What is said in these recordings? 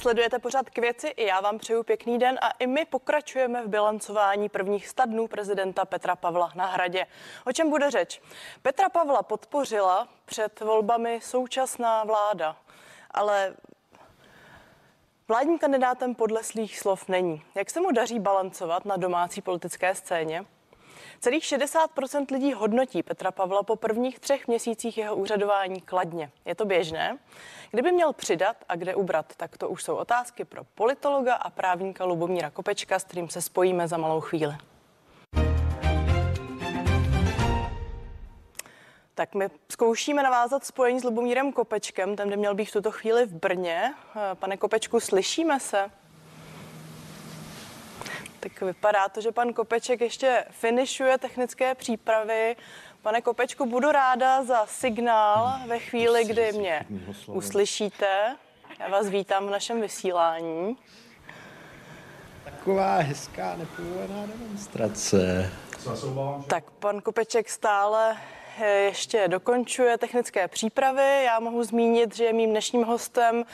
Sledujete pořád k věci i já vám přeju pěkný den a i my pokračujeme v bilancování prvních sta dnů prezidenta Petra Pavla na hradě. O čem bude řeč? Petra Pavla podpořila před volbami současná vláda, ale vládním kandidátem podle svých slov není. Jak se mu daří balancovat na domácí politické scéně? Celých 60% lidí hodnotí Petra Pavla po prvních třech měsících jeho úřadování kladně. Je to běžné? Kdyby měl přidat a kde ubrat, tak to už jsou otázky pro politologa a právníka Lubomíra Kopečka, s kterým se spojíme za malou chvíli. Tak my zkoušíme navázat spojení s Lubomírem Kopečkem, ten by měl být v tuto chvíli v Brně. Pane Kopečku, slyšíme se? Tak vypadá to, že pan Kopeček ještě finišuje technické přípravy. Pane Kopečku, budu ráda za signál ve chvíli, kdy mě uslyšíte. Já vás vítám v našem vysílání. Taková hezká nepovolená demonstrace. Tak pan Kopeček stále ještě dokončuje technické přípravy. Já mohu zmínit, že je mým dnešním hostem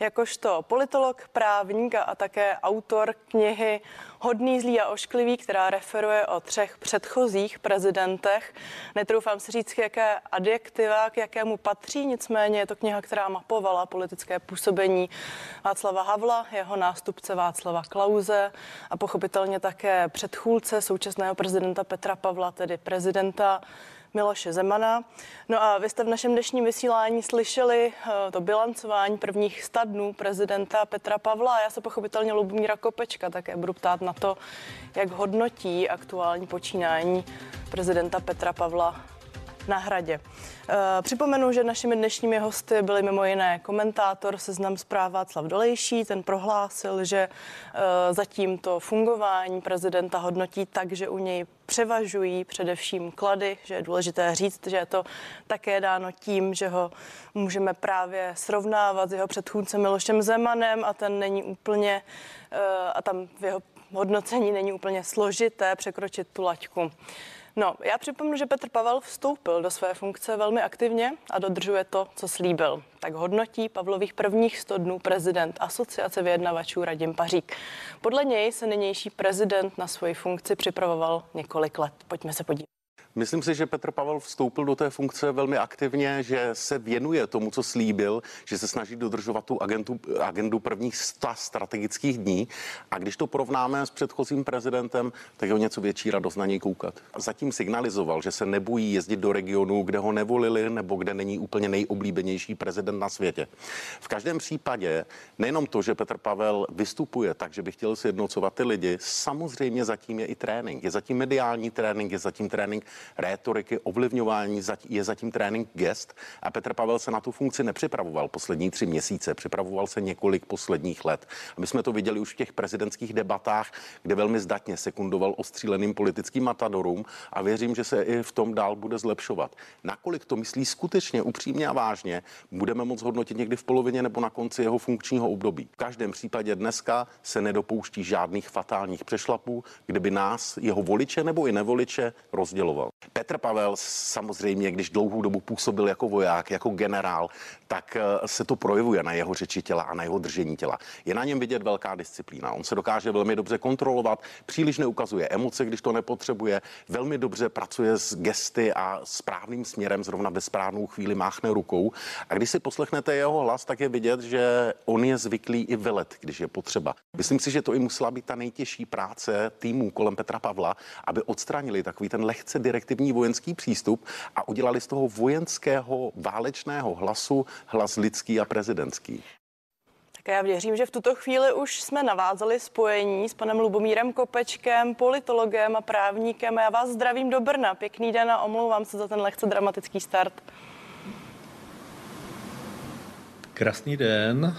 jakožto politolog, právník a také autor knihy Hodný, zlý a ošklivý, která referuje o třech předchozích prezidentech. Netroufám si říct, jaké adjektiva k jakému patří, nicméně je to kniha, která mapovala politické působení Václava Havla, jeho nástupce Václava Klauze a pochopitelně také předchůdce současného prezidenta Petra Pavla, tedy prezidenta Miloše Zemana. No a vy jste v našem dnešním vysílání slyšeli eh, to bilancování prvních sta dnů prezidenta Petra Pavla já se pochopitelně Lubomíra Kopečka také budu ptát na to, jak hodnotí aktuální počínání prezidenta Petra Pavla na hradě. Eh, připomenu, že našimi dnešními hosty byli mimo jiné komentátor seznam zpráv Václav Dolejší. Ten prohlásil, že eh, zatím to fungování prezidenta hodnotí tak, že u něj převažují především klady, že je důležité říct, že je to také dáno tím, že ho můžeme právě srovnávat s jeho předchůdcem Milošem Zemanem a ten není úplně, eh, a tam v jeho hodnocení není úplně složité překročit tu laťku. No, já připomenu, že Petr Pavel vstoupil do své funkce velmi aktivně a dodržuje to, co slíbil. Tak hodnotí Pavlových prvních 100 dnů prezident Asociace vyjednavačů Radim Pařík. Podle něj se nynější prezident na svoji funkci připravoval několik let. Pojďme se podívat. Myslím si, že Petr Pavel vstoupil do té funkce velmi aktivně, že se věnuje tomu, co slíbil, že se snaží dodržovat tu agendu, agendu prvních sta strategických dní. A když to porovnáme s předchozím prezidentem, tak je o něco větší radost na něj koukat. Zatím signalizoval, že se nebojí jezdit do regionu, kde ho nevolili nebo kde není úplně nejoblíbenější prezident na světě. V každém případě nejenom to, že Petr Pavel vystupuje tak, že by chtěl sjednocovat ty lidi, samozřejmě zatím je i trénink. Je zatím mediální trénink, je zatím trénink rétoriky, ovlivňování je zatím trénink gest a Petr Pavel se na tu funkci nepřipravoval poslední tři měsíce, připravoval se několik posledních let. A my jsme to viděli už v těch prezidentských debatách, kde velmi zdatně sekundoval ostříleným politickým matadorům a věřím, že se i v tom dál bude zlepšovat. Nakolik to myslí skutečně upřímně a vážně, budeme moc hodnotit někdy v polovině nebo na konci jeho funkčního období. V každém případě dneska se nedopouští žádných fatálních přešlapů, kdyby nás, jeho voliče nebo i nevoliče, rozděloval. Petr Pavel samozřejmě, když dlouhou dobu působil jako voják, jako generál, tak eh, se to projevuje na jeho řeči těla a na jeho držení těla. Je na něm vidět velká disciplína. On se dokáže velmi dobře kontrolovat, příliš neukazuje emoce, když to nepotřebuje, velmi dobře pracuje s gesty a správným směrem, zrovna ve správnou chvíli máchne rukou. A když si poslechnete jeho hlas, tak je vidět, že on je zvyklý i velet, když je potřeba. Myslím si, že to i musela být ta nejtěžší práce týmu kolem Petra Pavla, aby odstranili takový ten lehce direktivní vojenský přístup a udělali z toho vojenského válečného hlasu hlas lidský a prezidentský. Tak já věřím, že v tuto chvíli už jsme navázali spojení s panem Lubomírem Kopečkem, politologem a právníkem. Já vás zdravím do Brna. Pěkný den a omlouvám se za ten lehce dramatický start. Krásný den,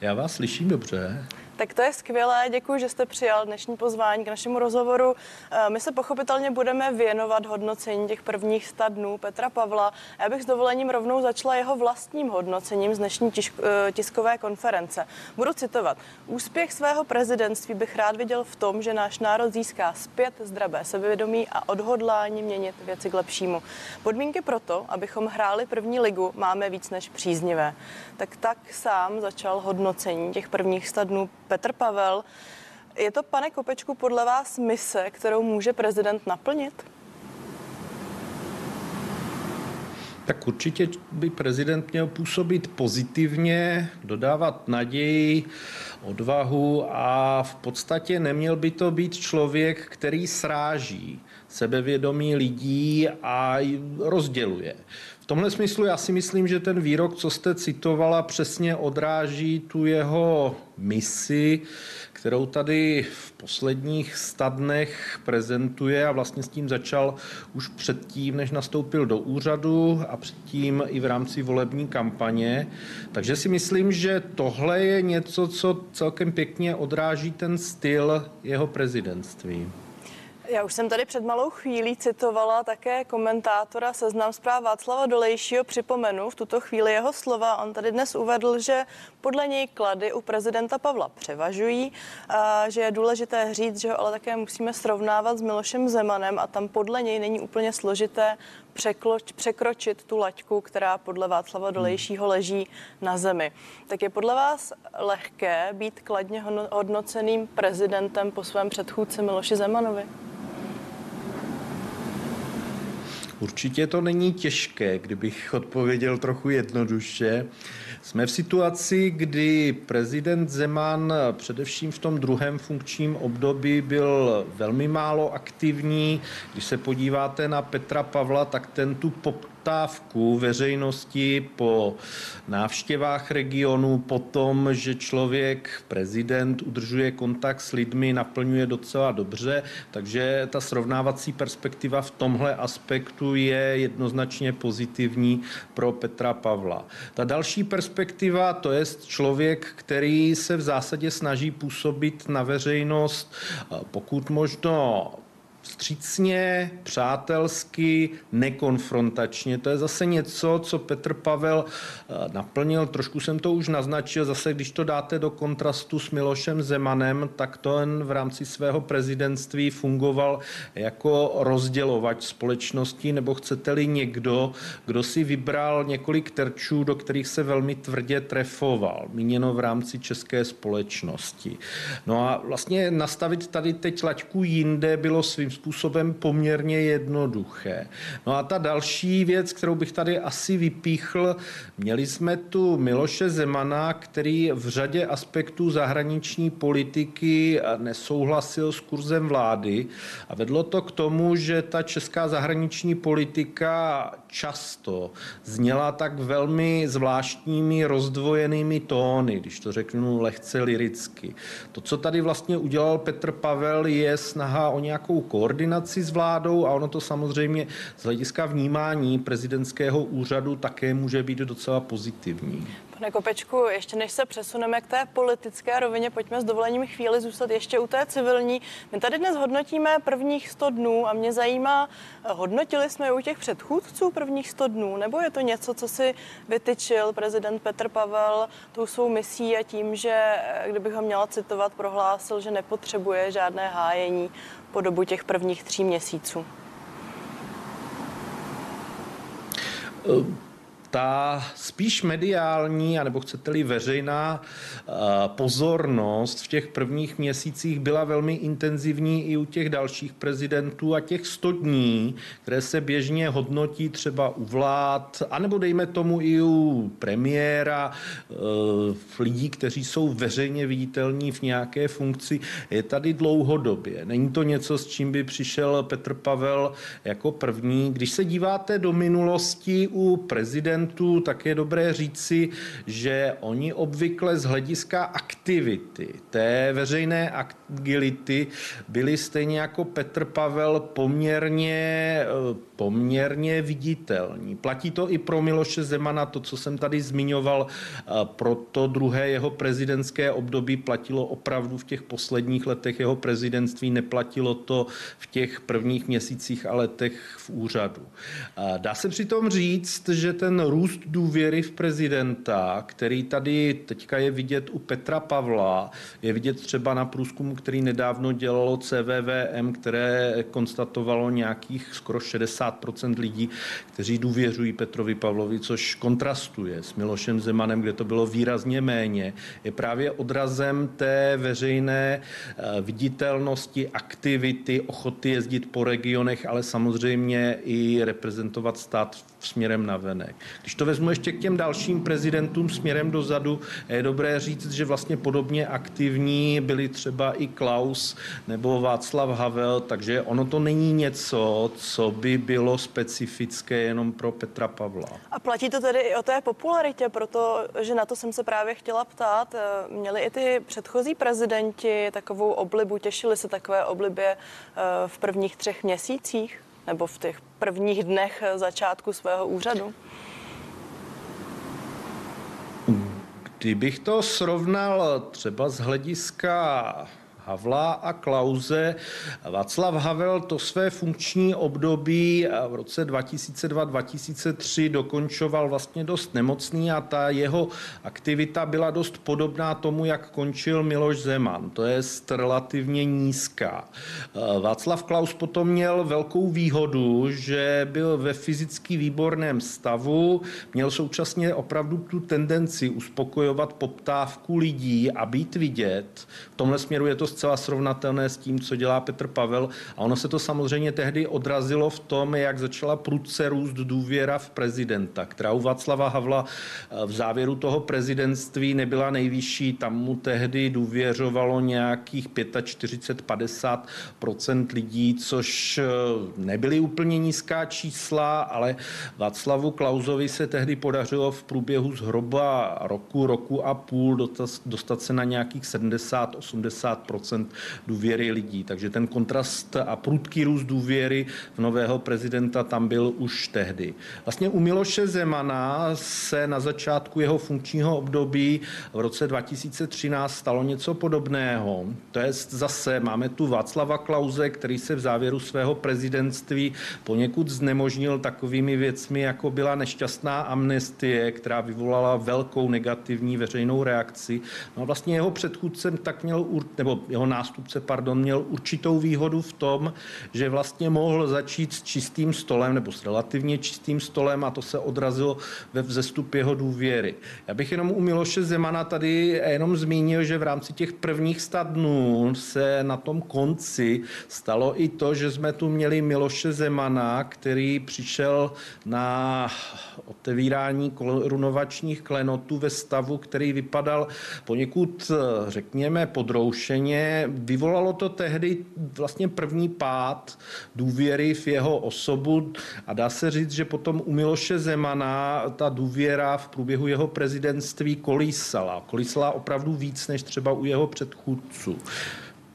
já vás slyším dobře. Tak to je skvělé, děkuji, že jste přijal dnešní pozvání k našemu rozhovoru. Eh, my se pochopitelně budeme věnovat hodnocení těch prvních sta dnů Petra Pavla. Já bych s dovolením rovnou začala jeho vlastním hodnocením z dnešní eh, tiskové konference. Budu citovat. Úspěch svého prezidentství bych rád viděl v tom, že náš národ získá zpět zdravé sebevědomí a odhodlání měnit věci k lepšímu. Podmínky pro to, abychom hráli první ligu, máme víc než příznivé. Tak tak sám začal hodnocení těch prvních sta dnů Petr Pavel. Je to, pane Kopečku, podle vás mise, kterou může prezident naplnit? Tak určitě by prezident měl působit pozitivně, dodávat naději, odvahu a v podstatě neměl by to být člověk, který sráží sebevědomí lidí a rozděluje. V tomhle smyslu já si myslím, že ten výrok, co jste citovala, přesně odráží tu jeho misi, kterou tady v posledních stadnech prezentuje a vlastně s tím začal už předtím, než nastoupil do úřadu a předtím i v rámci volební kampaně. Takže si myslím, že tohle je něco, co celkem pěkně odráží ten styl jeho prezidentství. Já už jsem tady před malou chvílí citovala také komentátora Seznam zpráv Václava Dolejšího. Připomenu v tuto chvíli jeho slova. On tady dnes uvedl, že podle něj klady u prezidenta Pavla převažují, a že je důležité říct, že ho ale také musíme srovnávat s Milošem Zemanem a tam podle něj není úplně složité překloč, překročit tu laťku, která podle Václava Dolejšího leží na zemi. Tak je podle vás lehké být kladně hodnoceným prezidentem po svém předchůdci Miloši Zemanovi? Určitě to není těžké, kdybych odpověděl trochu jednoduše. Jsme v situaci, kdy prezident Zeman především v tom druhém funkčním období byl velmi málo aktivní. Když se podíváte na Petra Pavla, tak ten tu poptávku veřejnosti po návštěvách regionu, po tom, že člověk, prezident, udržuje kontakt s lidmi, naplňuje docela dobře, takže ta srovnávací perspektiva v tomhle aspektu je jednoznačně pozitivní pro Petra Pavla. Ta další perspektiva, to je člověk, který se v zásadě snaží působit na veřejnost pokud možno vstřícně, přátelsky, nekonfrontačně. To je zase něco, co Petr Pavel eh, naplnil. Trošku jsem to už naznačil. Zase, když to dáte do kontrastu s Milošem Zemanem, tak to jen v rámci svého prezidentství fungoval jako rozdělovač společnosti, nebo chcete-li někdo, kdo si vybral několik terčů, do kterých se velmi tvrdě trefoval, míněno v rámci české společnosti. No a vlastně nastavit tady teď laťku jinde bylo svým způsobem poměrně jednoduché. No a ta další věc, kterou bych tady asi vypíchl, měli jsme tu Miloše Zemana, který v řadě aspektů zahraniční politiky nesouhlasil s kurzem vlády a vedlo to k tomu, že ta česká zahraniční politika často zněla tak velmi zvláštními rozdvojenými tóny, když to řeknu lehce liricky. To, co tady vlastně udělal Petr Pavel, je snaha o nějakou koordinaci s vládou a ono to samozřejmě z hlediska vnímání prezidentského úřadu také může být docela pozitivní. Pane Kopečku, ještě než se přesuneme k té politické rovině, pojďme s dovolením chvíli zůstat ještě u té civilní. My tady dnes hodnotíme prvních 100 dnů a mě zajímá, hodnotili jsme u těch předchůdců prvních 100 dnů, nebo je to něco, co si vytyčil prezident Petr Pavel tou svou misí a tím, že, kdybych ho měla citovat, prohlásil, že nepotřebuje žádné hájení po dobu těch prvních tří měsíců? Uh ta spíš mediální, anebo chcete-li veřejná eh, pozornost v těch prvních měsících byla velmi intenzivní i u těch dalších prezidentů a těch 100 dní, které se běžně hodnotí třeba u vlád, anebo dejme tomu i u premiéra, eh, lidí, kteří jsou veřejně viditelní v nějaké funkci, je tady dlouhodobě. Není to něco, s čím by přišel Petr Pavel jako první. Když se díváte do minulosti u prezidentů, prezidentů, tak je dobré říci, že oni obvykle z hlediska aktivity, té veřejné agility, byli stejně jako Petr Pavel poměrně, eh, poměrně viditelní. Platí to i pro Miloše Zemana, to, co jsem tady zmiňoval, pro to druhé jeho prezidentské období platilo opravdu v těch posledních letech jeho prezidentství, neplatilo to v těch prvních měsících a letech v úřadu. Dá se přitom říct, že ten růst důvěry v prezidenta, který tady teďka je vidět u Petra Pavla, je vidět třeba na průzkumu, který nedávno dělalo CVVM, které konstatovalo nějakých skoro 60% lidí, kteří důvěřují Petrovi Pavlovi, což kontrastuje s Milošem Zemanem, kde to bylo výrazně méně, je právě odrazem té veřejné eh, viditelnosti, aktivity, ochoty jezdit po regionech, ale samozřejmě i reprezentovat stát směrem na venek. Když to vezmu ještě k těm dalším prezidentům směrem dozadu, je dobré říct, že vlastně podobně aktivní byli třeba i Klaus nebo Václav Havel, takže ono to není něco, co by bylo specifické jenom pro Petra Pavla. A platí to tedy i o té popularitě, protože na to jsem se právě chtěla ptát. Měli i ty předchozí prezidenti takovou oblibu, těšili se takové oblibě eh, v prvních třech měsících? nebo v těch prvních dnech začátku svého úřadu? Kdybych to srovnal třeba z hlediska Havla a Klauze. Václav Havel to své funkční období v roce 2002-2003 dokončoval vlastně dost nemocný a ta jeho aktivita byla dost podobná tomu, jak končil Miloš Zeman. To je relativně nízká. Václav Klaus potom měl velkou výhodu, že byl ve fyzicky výborném stavu, měl současně opravdu tu tendenci uspokojovat poptávku lidí a být vidět. V tomhle směru je to zcela srovnatelné s tím, co dělá Petr Pavel. A ono se to samozřejmě tehdy odrazilo v tom, jak začala prudce růst důvěra v prezidenta, která u Václava Havla eh, v závěru toho prezidentství nebyla nejvyšší. Tam mu tehdy důvěřovalo nějakých 45-50% lidí, což eh, nebyly úplně nízká čísla, ale Václavu Klauzovi se tehdy podařilo v průběhu zhruba roku, roku a půl dostat se na nějakých 70-80 důvěry lidí. Takže ten kontrast a prudký růst důvěry v nového prezidenta tam byl už tehdy. Vlastně u Miloše Zemana se na začátku jeho funkčního období v roce 2013 stalo něco podobného. To je zase, máme tu Václava Klauze, který se v závěru svého prezidentství poněkud znemožnil takovými věcmi, jako byla nešťastná amnestie, která vyvolala velkou negativní veřejnou reakci. No a vlastně jeho předchůdcem tak měl, nebo jeho nástupce, pardon, měl určitou výhodu v tom, že vlastně mohl začít s čistým stolem nebo s relativně čistým stolem a to se odrazilo ve vzestup jeho důvěry. Já bych jenom u Miloše Zemana tady jenom zmínil, že v rámci těch prvních sta dnů se na tom konci stalo i to, že jsme tu měli Miloše Zemana, který přišel na otevírání korunovačních klenotů ve stavu, který vypadal poněkud, řekněme, podroušeně vyvolalo to tehdy vlastně první pád důvěry v jeho osobu a dá se říct, že potom u Miloše Zemana ta důvěra v průběhu jeho prezidentství kolísala. Kolísala opravdu víc než třeba u jeho předchůdců.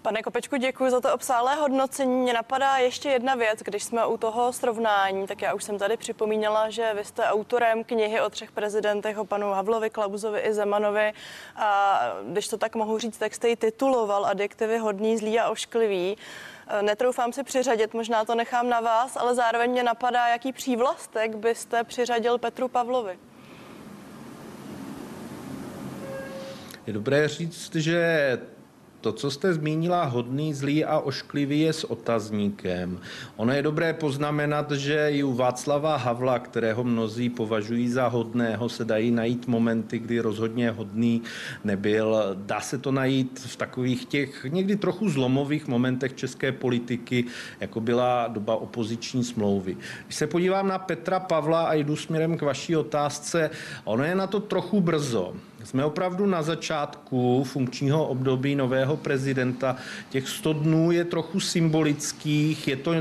Pane Kopečku, děkuji za to obsáhlé hodnocení. Mě napadá ještě jedna věc, když jsme u toho srovnání, tak já už jsem tady připomínala, že vy jste autorem knihy o třech prezidentech, o panu Havlovi, Klauzovi i Zemanovi. A když to tak mohu říct, tak jste ji tituloval adjektivy hodný, zlý a ošklivý. Netroufám si přiřadit, možná to nechám na vás, ale zároveň mě napadá, jaký přívlastek byste přiřadil Petru Pavlovi. Je dobré říct, že to, co jste zmínila, hodný, zlý a ošklivý je s otazníkem. Ono je dobré poznamenat, že i u Václava Havla, kterého mnozí považují za hodného, se dají najít momenty, kdy rozhodně hodný nebyl. Dá se to najít v takových těch někdy trochu zlomových momentech české politiky, jako byla doba opoziční smlouvy. Když se podívám na Petra Pavla a jdu směrem k vaší otázce, ono je na to trochu brzo. Jsme opravdu na začátku funkčního období nového prezidenta. Těch 100 dnů je trochu symbolických, je to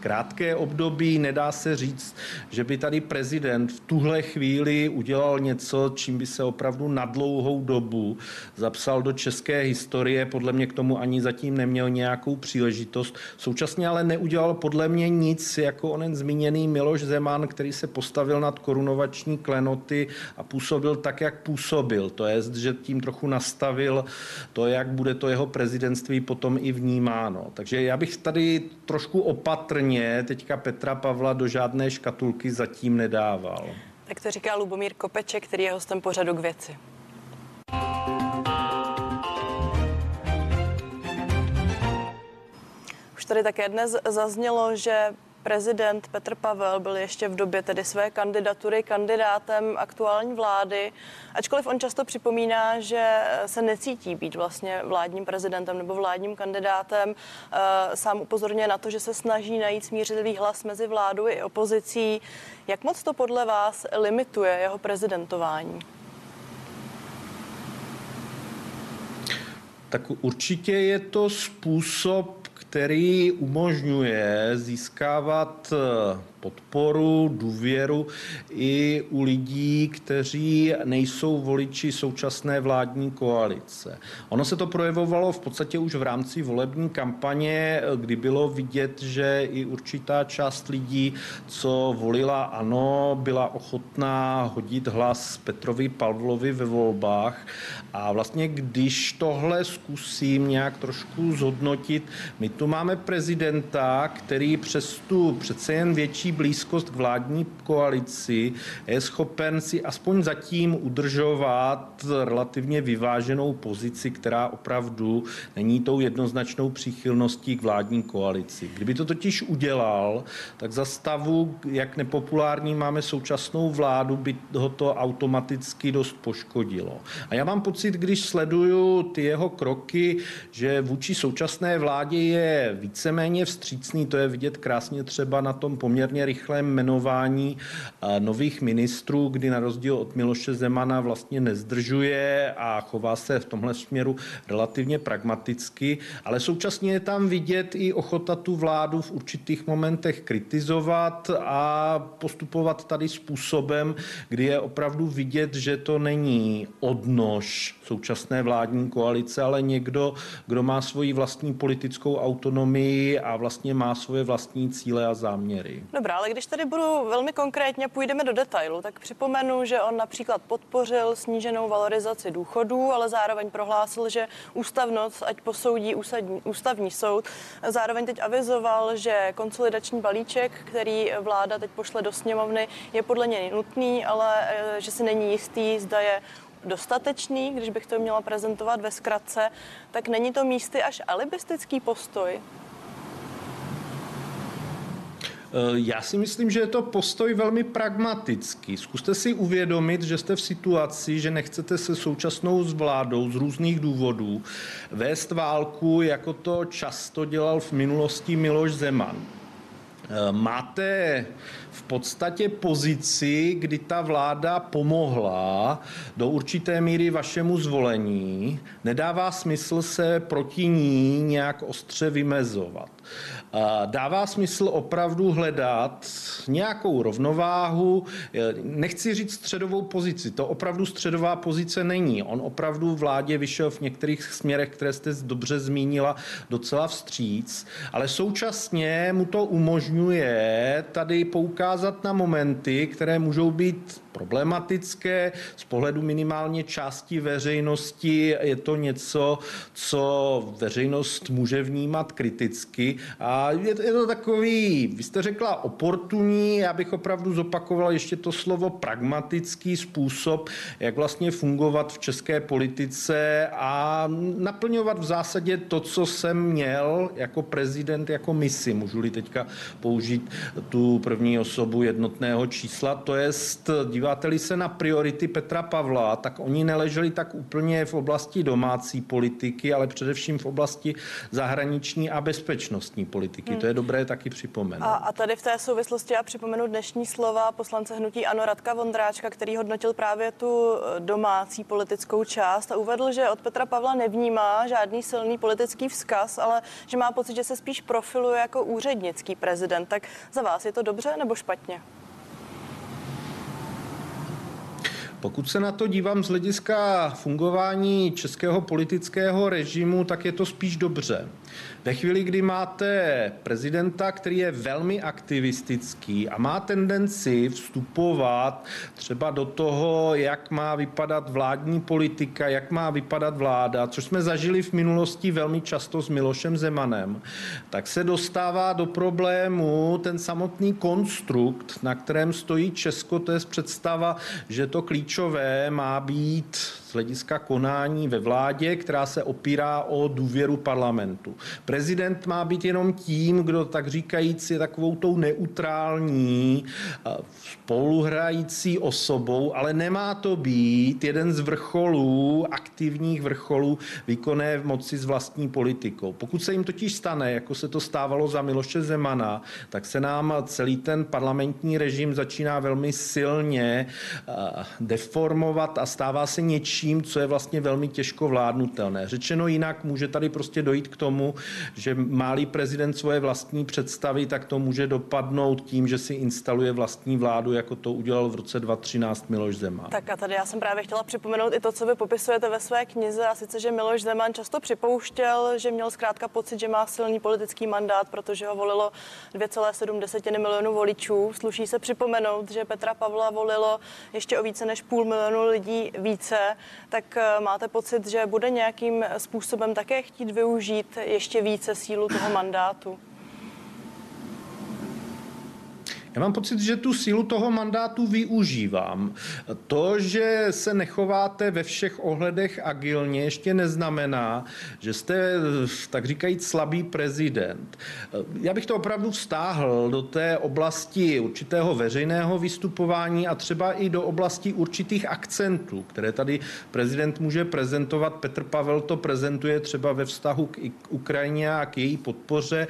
krátké období. Nedá se říct, že by tady prezident v tuhle chvíli udělal něco, čím by se opravdu na dlouhou dobu zapsal do české historie. Podle mě k tomu ani zatím neměl nějakou příležitost. Současně ale neudělal podle mě nic, jako onen zmíněný Miloš Zeman, který se postavil nad korunovační klenoty a působil tak, jak působil. To je, že tím trochu nastavil to, jak bude to jeho prezidentství potom i vnímáno. Takže já bych tady trošku opatrně teďka Petra Pavla do žádné škatulky zatím nedával. Tak to říká Lubomír Kopeček, který je hostem pořadu k věci. Už tady také dnes zaznělo, že prezident Petr Pavel byl ještě v době tedy své kandidatury kandidátem aktuální vlády, ačkoliv on často připomíná, že se necítí být vlastně vládním prezidentem nebo vládním kandidátem. Eh, sám upozorňuje na to, že se snaží najít smířlivý hlas mezi vládou i opozicí. Jak moc to podle vás limituje jeho prezidentování? Tak určitě je to způsob, který umožňuje získávat eh, podporu, důvěru i u lidí, kteří nejsou voliči současné vládní koalice. Ono se to projevovalo v podstatě už v rámci volební kampaně, kdy bylo vidět, že i určitá část lidí, co volila ano, byla ochotná hodit hlas Petrovi Pavlovi ve volbách. A vlastně, když tohle zkusím nějak trošku zhodnotit, my tu máme prezidenta, který přes tu přece jen větší blízkost k vládní koalici je schopen si aspoň zatím udržovat relativně vyváženou pozici, která opravdu není tou jednoznačnou příchylností k vládní koalici. Kdyby to totiž udělal, tak za stavu, jak nepopulární máme současnou vládu, by ho to automaticky dost poškodilo. A já mám pocit, když sleduju ty jeho kroky, že vůči současné vládě je víceméně vstřícný, to je vidět krásně třeba na tom poměrně rychlém jmenování nových ministrů, kdy na rozdíl od Miloše Zemana vlastně nezdržuje a chová se v tomhle směru relativně pragmaticky, ale současně je tam vidět i ochota tu vládu v určitých momentech kritizovat a postupovat tady způsobem, kdy je opravdu vidět, že to není odnož současné vládní koalice, ale někdo, kdo má svoji vlastní politickou autonomii a vlastně má svoje vlastní cíle a záměry. Dobrá, ale když tady budu velmi konkrétně, půjdeme do detailu, tak připomenu, že on například podpořil sníženou valorizaci důchodů, ale zároveň prohlásil, že ústavnost ať posoudí ústavní, ústavní soud. Zároveň teď avizoval, že konsolidační balíček, který vláda teď pošle do sněmovny, je podle něj nutný, ale eh, že si není jistý, zda je dostatečný, když bych to měla prezentovat ve zkratce, tak není to místy až alibistický postoj? Eh, já si myslím, že je to postoj velmi pragmatický. Zkuste si uvědomit, že jste v situaci, že nechcete se současnou vládou z různých důvodů vést válku, jako to často dělal v minulosti Miloš Zeman. Eh, máte v podstatě pozici, kdy ta vláda pomohla do určité míry vašemu zvolení, nedává smysl se proti ní nějak ostře vymezovat. Dává smysl opravdu hledat nějakou rovnováhu, nechci říct středovou pozici, to opravdu středová pozice není. On opravdu vládě vyšel v některých směrech, které jste dobře zmínila, docela vstříc, ale současně mu to umožňuje tady poukázat na momenty, které můžou být problematické. Z pohledu minimálně části veřejnosti je to něco, co veřejnost může vnímat kriticky. A je, je to takový, vy jste řekla oportunní, já bych opravdu zopakoval ještě to slovo pragmatický způsob, jak vlastně fungovat v české politice a naplňovat v zásadě to, co jsem měl jako prezident, jako misi. Můžu-li teďka použít tu první osobu jednotného čísla, to je dívat podíváte-li se na priority Petra Pavla, tak oni neleželi tak úplně v oblasti domácí politiky, ale především v oblasti zahraniční a bezpečnosti. vlastní politiky. Hmm. To je dobré taky připomenout. A, a tady v té souvislosti já připomenu dnešní slova poslance hnutí Ano Radka Vondráčka, který hodnotil právě tu eh, domácí politickou část a uvedl, že od Petra Pavla nevnímá žádný silný politický vzkaz, ale že má pocit, že se spíš profiluje jako úřednický prezident. Tak za vás je to dobře nebo špatně? Pokud se na to dívám z hlediska fungování českého politického režimu, tak je to spíš dobře. Ve chvíli, kdy máte prezidenta, který je velmi aktivistický a má tendenci vstupovat třeba do toho, jak má vypadat vládní politika, jak má vypadat vláda, což jsme zažili v minulosti velmi často s Milošem Zemanem, tak se dostává do problému ten samotný konstrukt, na kterém stojí Česko, to je představa, že to klíčové má být z hlediska konání ve vládě, která se opírá o důvěru parlamentu. Prezident má být jenom tím, kdo tak říkajíc je takovou tou neutrální, spoluhrající osobou, ale nemá to být jeden z vrcholů, aktivních vrcholů výkonné moci s vlastní politikou. Pokud se jim totiž stane, jako se to stávalo za Miloše Zemana, tak se nám celý ten parlamentní režim začíná velmi silně deformovat a stává se něčím, co je vlastně velmi těžko vládnutelné. Řečeno jinak, může tady prostě dojít k tomu, že máli prezident svoje vlastní představy, tak to může dopadnout tím, že si instaluje vlastní vládu, jako to udělal v roce 2013 Miloš Zeman. Tak a tady já jsem právě chtěla připomenout i to, co vy popisujete ve své knize, a sice, že Miloš Zeman často připouštěl, že měl zkrátka pocit, že má silný politický mandát, protože ho volilo 2,7 milionů voličů. Sluší se připomenout, že Petra Pavla volilo ještě o více než půl milionu lidí více. Tak eh, máte pocit, že bude nějakým způsobem také chtít využít ještě více sílu toho mandátu? Já mám pocit, že tu sílu toho mandátu využívám. To, že se nechováte ve všech ohledech agilně, ještě neznamená, že jste, tak říkajíc, slabý prezident. Já bych to opravdu vztáhl do té oblasti určitého veřejného vystupování a třeba i do oblasti určitých akcentů, které tady prezident může prezentovat. Petr Pavel to prezentuje třeba ve vztahu k Ukrajině a k její podpoře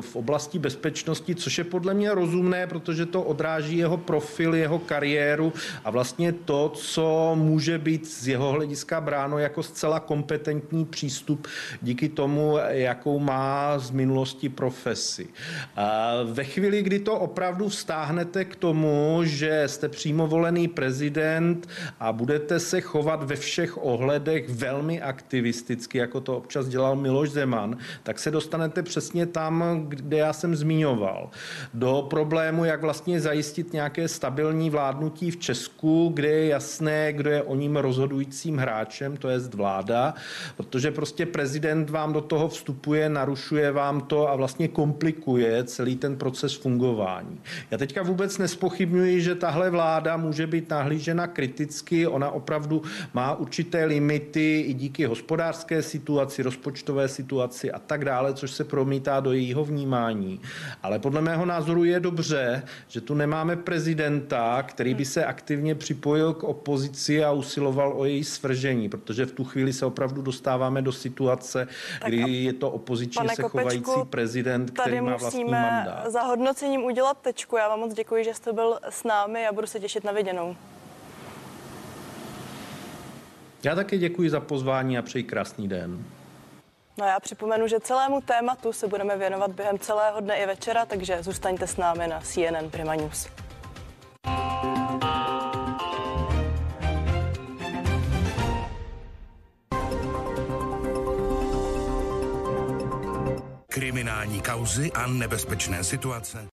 v oblasti bezpečnosti, což je podle mě rozumné, protože to odráží jeho profil, jeho kariéru a vlastně to, co může být z jeho hlediska bráno jako zcela kompetentní přístup díky tomu, jakou má z minulosti profesi. A ve chvíli, kdy to opravdu vztáhnete k tomu, že jste přímo volený prezident a budete se chovat ve všech ohledech velmi aktivisticky, jako to občas dělal Miloš Zeman, tak se dostanete přesně tam, kde já jsem zmiňoval. Do problému, jak vlastně zajistit nějaké stabilní vládnutí v Česku, kde je jasné, kdo je o ním rozhodujícím hráčem, to je vláda, protože prostě prezident vám do toho vstupuje, narušuje vám to a vlastně komplikuje celý ten proces fungování. Já teďka vůbec nespochybnuji, že tahle vláda může být nahlížena kriticky, ona opravdu má určité limity i díky hospodářské situaci, rozpočtové situaci a tak dále, což se promítá do jejího vnímání. Ale podle mého názoru je dobře, že tu nemáme prezidenta, který by se aktivně připojil k opozici a usiloval o její svržení, protože v tu chvíli se opravdu dostáváme do situace, kdy je to opozičně se chovající prezident, který má vlastní mandát. za hodnocením udělat tečku. Já vám moc děkuji, že jste byl s námi a budu se těšit na viděnou. Já také děkuji za pozvání a přeji krásný den. No já připomenu, že celému tématu se budeme věnovat během celého dne i večera, takže zůstaňte s námi na CNN Prima News. Kriminální kauzy a nebezpečné situace.